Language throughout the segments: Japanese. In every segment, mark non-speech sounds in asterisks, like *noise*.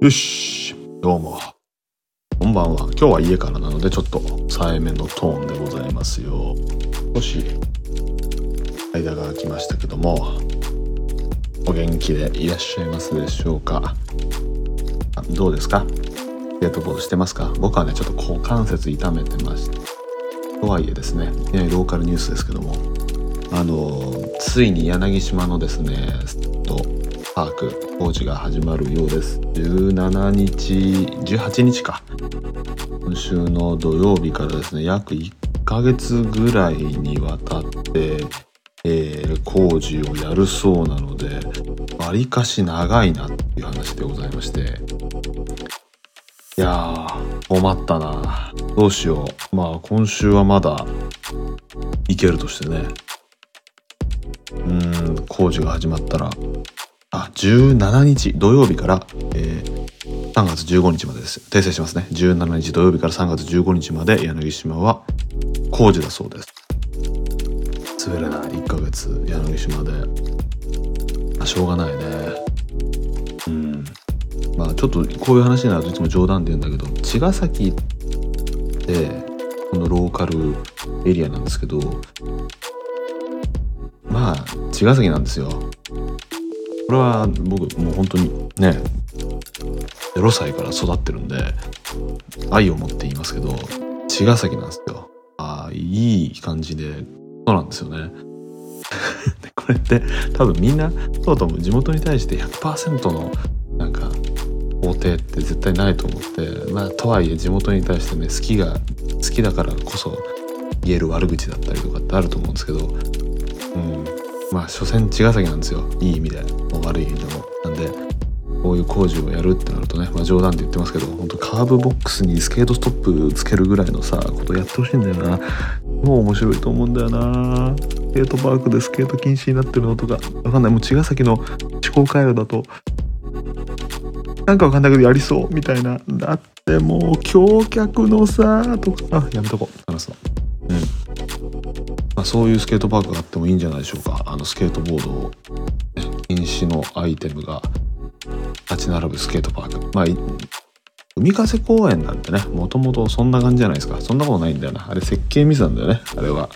よしどうも。こんばんは。今日は家からなのでちょっと抑えめのトーンでございますよ。少し間が空きましたけどもお元気でいらっしゃいますでしょうか？どうですか？デートボードしてますか？僕はねちょっと股関節痛めてまして。とはいえですねねローカルニュースですけどもあのついに柳島のですねとパーク工事が始まるようです。17日18日か。今週の土曜日からですね約1ヶ月ぐらいにわたってえー、工事をやるそうなのでわりかし長いなっていう話でございまして。いやー困ったな。どうしよう。まあ今週はまだいけるとしてね。うん工事が始まったら。あ17日土曜日から、えー、3月15日までです。訂正しますね。17日土曜日から3月15日まで柳島は工事だそうです。滑れない。1ヶ月柳島で。あしょうがないね。うん。まあちょっとこういう話になるといつも冗談で言うんだけど茅ヶ崎ってこのローカルエリアなんですけどまあ茅ヶ崎なんですよ。これは僕もう本当にね0歳から育ってるんで愛を持って言いますけど茅ヶ崎なんですよ。ああいい感じでそうなんですよね。*laughs* これって多分みんなそうと思う。地元に対して100%のなんか肯定って絶対ないと思ってまあとはいえ地元に対してね好きが好きだからこそ言える悪口だったりとかってあると思うんですけどうん。まあ所詮茅ヶ崎なんですよ。いい意味で。も悪い意味でも。なんでこういう工事をやるってなるとね、まあ、冗談で言ってますけど本当カーブボックスにスケートストップつけるぐらいのさことやってほしいんだよな。もう面白いと思うんだよな。スケートパークでスケート禁止になってるのとか。わかんない。もう茅ヶ崎の思考回路だと。なんかわかんないけどやりそうみたいな。だってもう橋脚のさとか。あやめとこう。話すのまあ、そういうスケートパークがあってもいいんじゃないでしょうか。あのスケートボードを、禁止のアイテムが立ち並ぶスケートパーク。まあ海風公園なんてねもともとそんな感じじゃないですか。そんなことないんだよな。あれ設計ミスなんだよねあれは。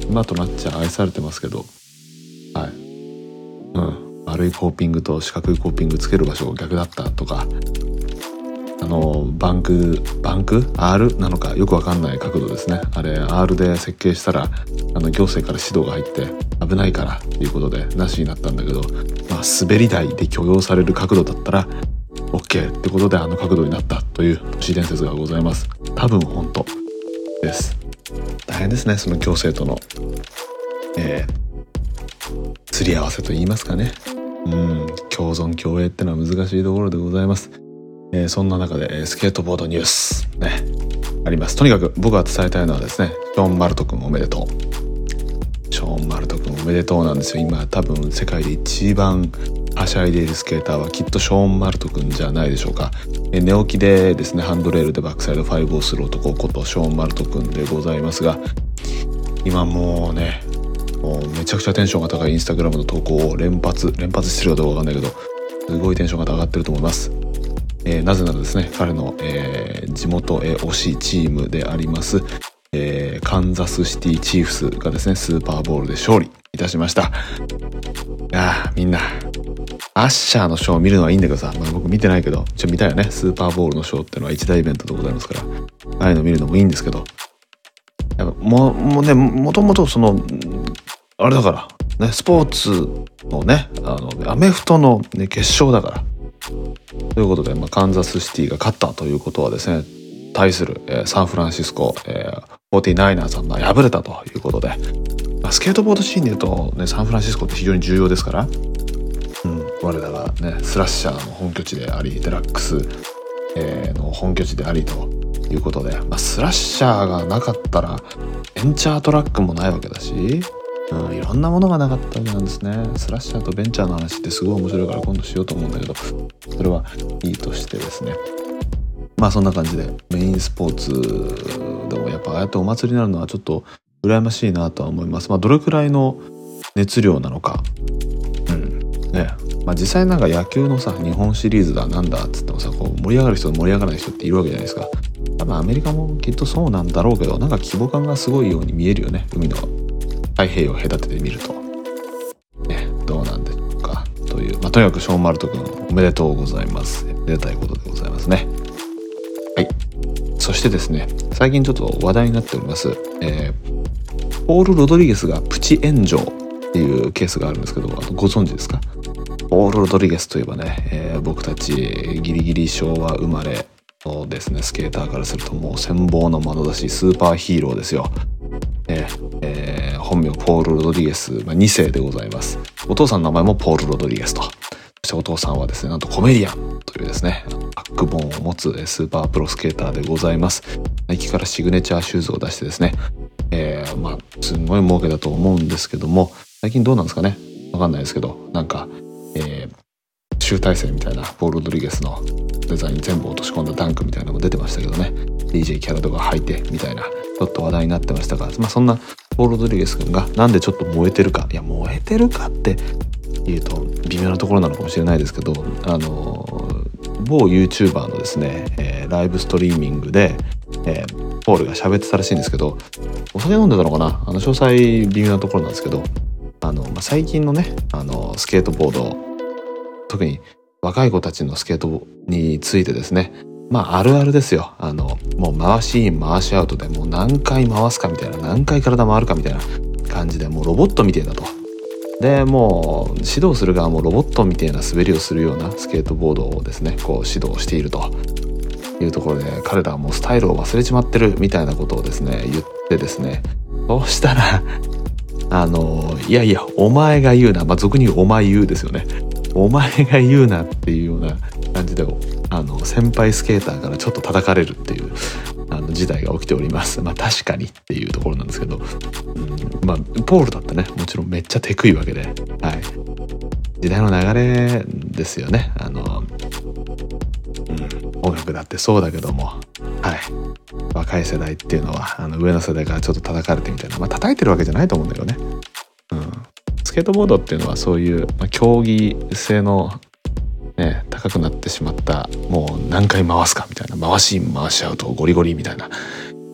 今となっちゃ愛されてますけど。はい。うん。丸いコーピングと四角いコーピングつける場所が逆だったとか。あのバンクバンク？R なのかよくわかんない角度ですね。あれ R で設計したらあの行政から指導が入って危ないからっていうことでなしになったんだけど、まあ、滑り台で許容される角度だったら OK ってことであの角度になったという都市伝説がございます。多分本当。です。大変ですねその行政とのえー、り合わせと言いますかね。うん共存共栄ってのは難しいところでございます。えー、そんな中で、え、スケートボードニュースねあります。とにかく僕が伝えたいのはですねショーン・マルト君おめでとう。ショーン・マルト君おめでとうなんですよ。今多分世界で一番はしゃいでいるスケーターはきっとショーン・マルト君じゃないでしょうか、えー、寝起きでですねハンドレールでバックサイド5をする男ことショーン・マルト君でございますが今もうねもうめちゃくちゃテンションが高いインスタグラムの投稿を連発連発してるかどうかわかんないけどすごいテンションが上がってると思います。えー、なぜならですね彼の、えー、地元、えー、推しチームであります、えー、カンザスシティチーフスがですねスーパーボールで勝利いたしました。いやみんなアッシャーのショーを見るのはいいんだけどさ、まあ、僕見てないけど一応見たよね。スーパーボールのショーってのは一大イベントでございますから。ああいうの見るのもいいんですけど。やっぱももうねもともとそのあれだからねスポーツのねあのアメフトの、ね、決勝だから。ということで、まあ、カンザスシティが勝ったということはですね対する、えー、サンフランシスコ、えー、49ers さんが敗れたということで、まあ、スケートボードシーンでいうと、ね、サンフランシスコって非常に重要ですから、うん、我らがねスラッシャーの本拠地でありデラックス、えー、の本拠地でありということで、まあ、スラッシャーがなかったらエンチャートラックもないわけだしうん、いろんなものがなかったわけなんですね。スラッシャーとベンチャーの話ってすごい面白いから今度しようと思うんだけどそれはいいとしてですね。まあそんな感じでメインスポーツでもやっぱああやってお祭りになるのはちょっと羨ましいなとは思います。まあどれくらいの熱量なのか。うん。ね。まあ実際なんか野球のさ日本シリーズだなんだっつってもさこう盛り上がる人と盛り上がらない人っているわけじゃないですか。多分アメリカもきっとそうなんだろうけどなんか規模感がすごいように見えるよね海の。太平洋を隔ててみると。ねどうなんでしょうか。というまあとにかくショー・マルト君おめでとうございます。めでたいことでございますね。はい。そしてですね最近ちょっと話題になっております、えー、ポール・ロドリゲスがプチ炎上っていうケースがあるんですけどご存知ですか？ポール・ロドリゲスといえばね、えー、僕たちギリギリ昭和生まれのですねスケーターからするともう羨望の眼差しスーパーヒーローですよ。ええー、本名ポール・ロドリゲス、まあ、2世でございます。お父さんの名前もポール・ロドリゲスと。そしてお父さんはですね、なんとコメディアンというですね、バックボーンを持つスーパープロスケーターでございます。ナイキからシグネチャーシューズを出してですね、えー、まあ、すんごい儲けだと思うんですけども、最近どうなんですかね？わかんないですけど、なんか、えー、集大成みたいなポール・ロドリゲスのデザイン全部落とし込んだダンクみたいなのも出てましたけどね DJ キャラとか履いてみたいなょっと話題になってましたが、まあ、そんなポール・ロドリゲス君がなんでちょっと燃えてるか。いや燃えてるかって言うと微妙なところなのかもしれないですけどあの某 YouTuber のですね、えー、ライブストリーミングで、えー、ポールが喋ってたらしいんですけどお酒飲んでたのかな？あの詳細微妙なところなんですけどあの、まあ、最近のねあのスケートボード特に若い子たちのスケートについてですねまああるあるですよ。あのもう回しイン回しアウトでもう何回回すかみたいな何回体回るかみたいな感じでもうロボットみたいだと。でもう指導する側もロボットみたいな滑りをするようなスケートボードをですねこう指導していると。いうところで彼らはもうスタイルを忘れちまってるみたいなことをですね言ってですねそうしたら *laughs* あのいやいやお前が言うな。まあ俗に言うお前言うですよね。お前が言うなっていうような感じであの先輩スケーターからちょっと叩かれるっていうあの事態が起きております。まあ確かにっていうところなんですけど、うん、まあポールだってね。もちろんめっちゃテクいわけで、はい、時代の流れですよね。あの、うん、音楽だってそうだけども。はい。若い世代っていうのはあの上の世代からちょっと叩かれてみたいな。まあ叩いてるわけじゃないと思うんだけどね。スケートボードっていうのはそういう、まあ、競技性の、ね、高くなってしまったもう何回回すかみたいな回し回し合うとゴリゴリみたいな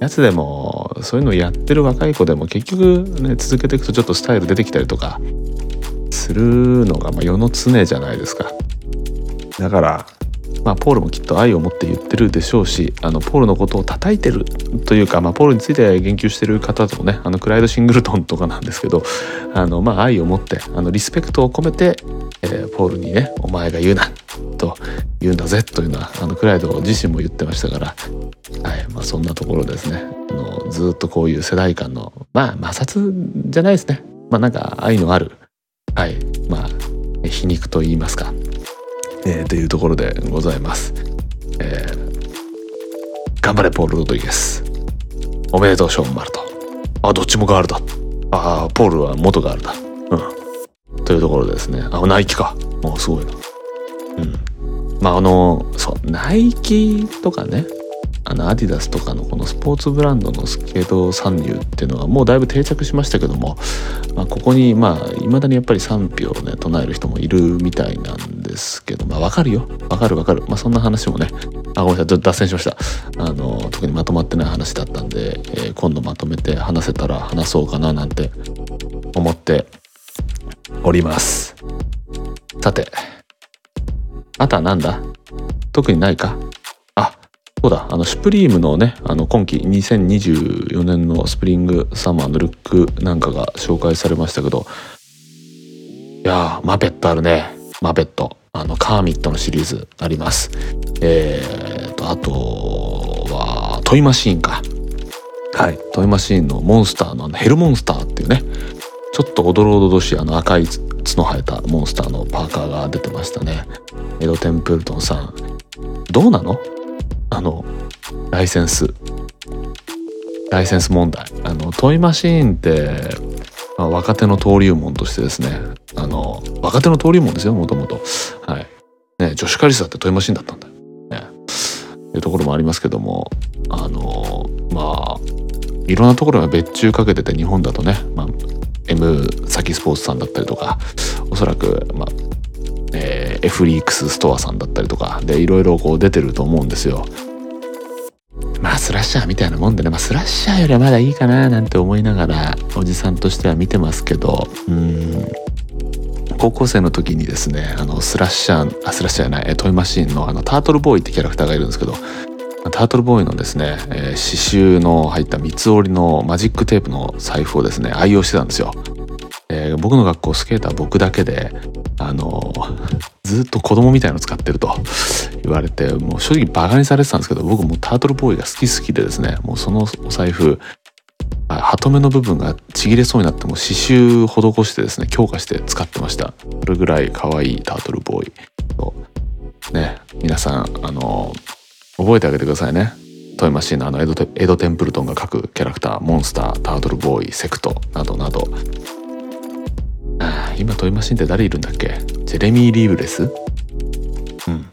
やつでもそういうのやってる若い子でも結局ね続けていくとちょっとスタイル出てきたりとかするのがまあ世の常じゃないですか。だからまあ、ポールもきっと愛を持って言ってるでしょうしあのポールのことを叩いてるというか、まあ、ポールについて言及してる方ともねあのクライド・シングルトンとかなんですけどあの、まあ、愛を持ってあのリスペクトを込めて、えー、ポールにね「お前が言うな」と言うんだぜというのはあのクライド自身も言ってましたから、はいまあ、そんなところですねあのずっとこういう世代間のまあ摩擦じゃないですねまあなんか愛のあるはいまあ皮肉と言いますかえー、というところでございます。えー、頑張れ、ポール・ロドリゲス。おめでとう、ショーン・マルト。あ、どっちもガールだ。あ、ポールは元ガールだ。というところですね。あ、ナイキか。もうすごいな。うん。まあ、あの、そう、ナイキとかね、あのアディダスとかのこのスポーツブランドのスケート参入っていうのはもうだいぶ定着しましたけども、まあ、ここにまあいまだにやっぱり賛否をね唱える人もいるみたいなんですけどまあわかるよわかるわかるまあそんな話もねあごめんなさいちょっと脱線しましたあの特にまとまってない話だったんで、えー、今度まとめて話せたら話そうかななんて思っておりますさてあとはなんだ？特にないか？そうだ、あの、シュプリームのね、あの、今季2024年のスプリングサマーのルックなんかが紹介されましたけど、いやー、マペットあるね。マペット。あの、カーミットのシリーズあります。えーと、あとは、トイマシーンか。はい。トイマシーンのモンスターのあのヘルモンスターっていうね、ちょっとおどろおどろしいあの赤い角生えたモンスターのパーカーが出てましたね。エド・テンプルトンさん。どうなの？あのライセンス。ライセンス問題。あのトイマシーンって、まあ、若手の登竜門としてですね。あの若手の登竜門ですよもともとはい。ね女子カリスだってトイマシーンだったんだよ。ね。いうところもありますけども。あのまあいろんなところが別注かけてて日本だとね、まあ、M サキスポーツさんだったりとかおそらく、まあえー、エフリークスストアさんだったりとかでいろいろこう出てると思うんですよ。まあスラッシャーみたいなもんでね、まあ、スラッシャーよりはまだいいかななんて思いながらおじさんとしては見てますけどうん高校生の時にですねあのスラッシャーあスラッシャーじゃないトイマシーンのあのタートルボーイってキャラクターがいるんですけどタートルボーイのですね、えー、刺繍の入った三つ折りのマジックテープの財布をですね愛用してたんですよ、えー、僕の学校スケーター僕だけであのずっと子供みたいの使ってると言われてもう正直バカにされてたんですけど僕もタートルボーイが好き好きでですねもうそのお財布鳩目の部分がちぎれそうになっても刺繍施してですね強化して使ってました。それぐらい可愛いタートルボーイとね皆さんあの覚えてあげてくださいね。トイマシンのあのエドエド・テンプルトンが描くキャラクターモンスタータートルボーイセクトなどなど。今トイマシンって誰いるんだっけ？ジェレミー・リーブレス？うん。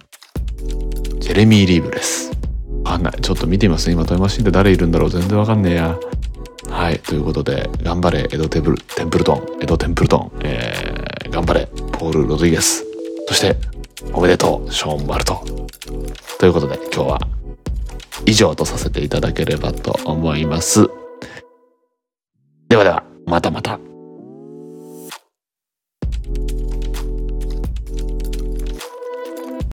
ジェレミー・リーブレス。わかんない。ちょっと見てみます。今トイマシンって誰いるんだろう？全然わかんねえや。はい。ということで頑張れエドテブルテンプルトン。エド・テンプルトン、えー、頑張れポール・ロドリゲス。そしておめでとうショーン・バルト。ということで今日は以上とさせていただければと思いますではではまたまた。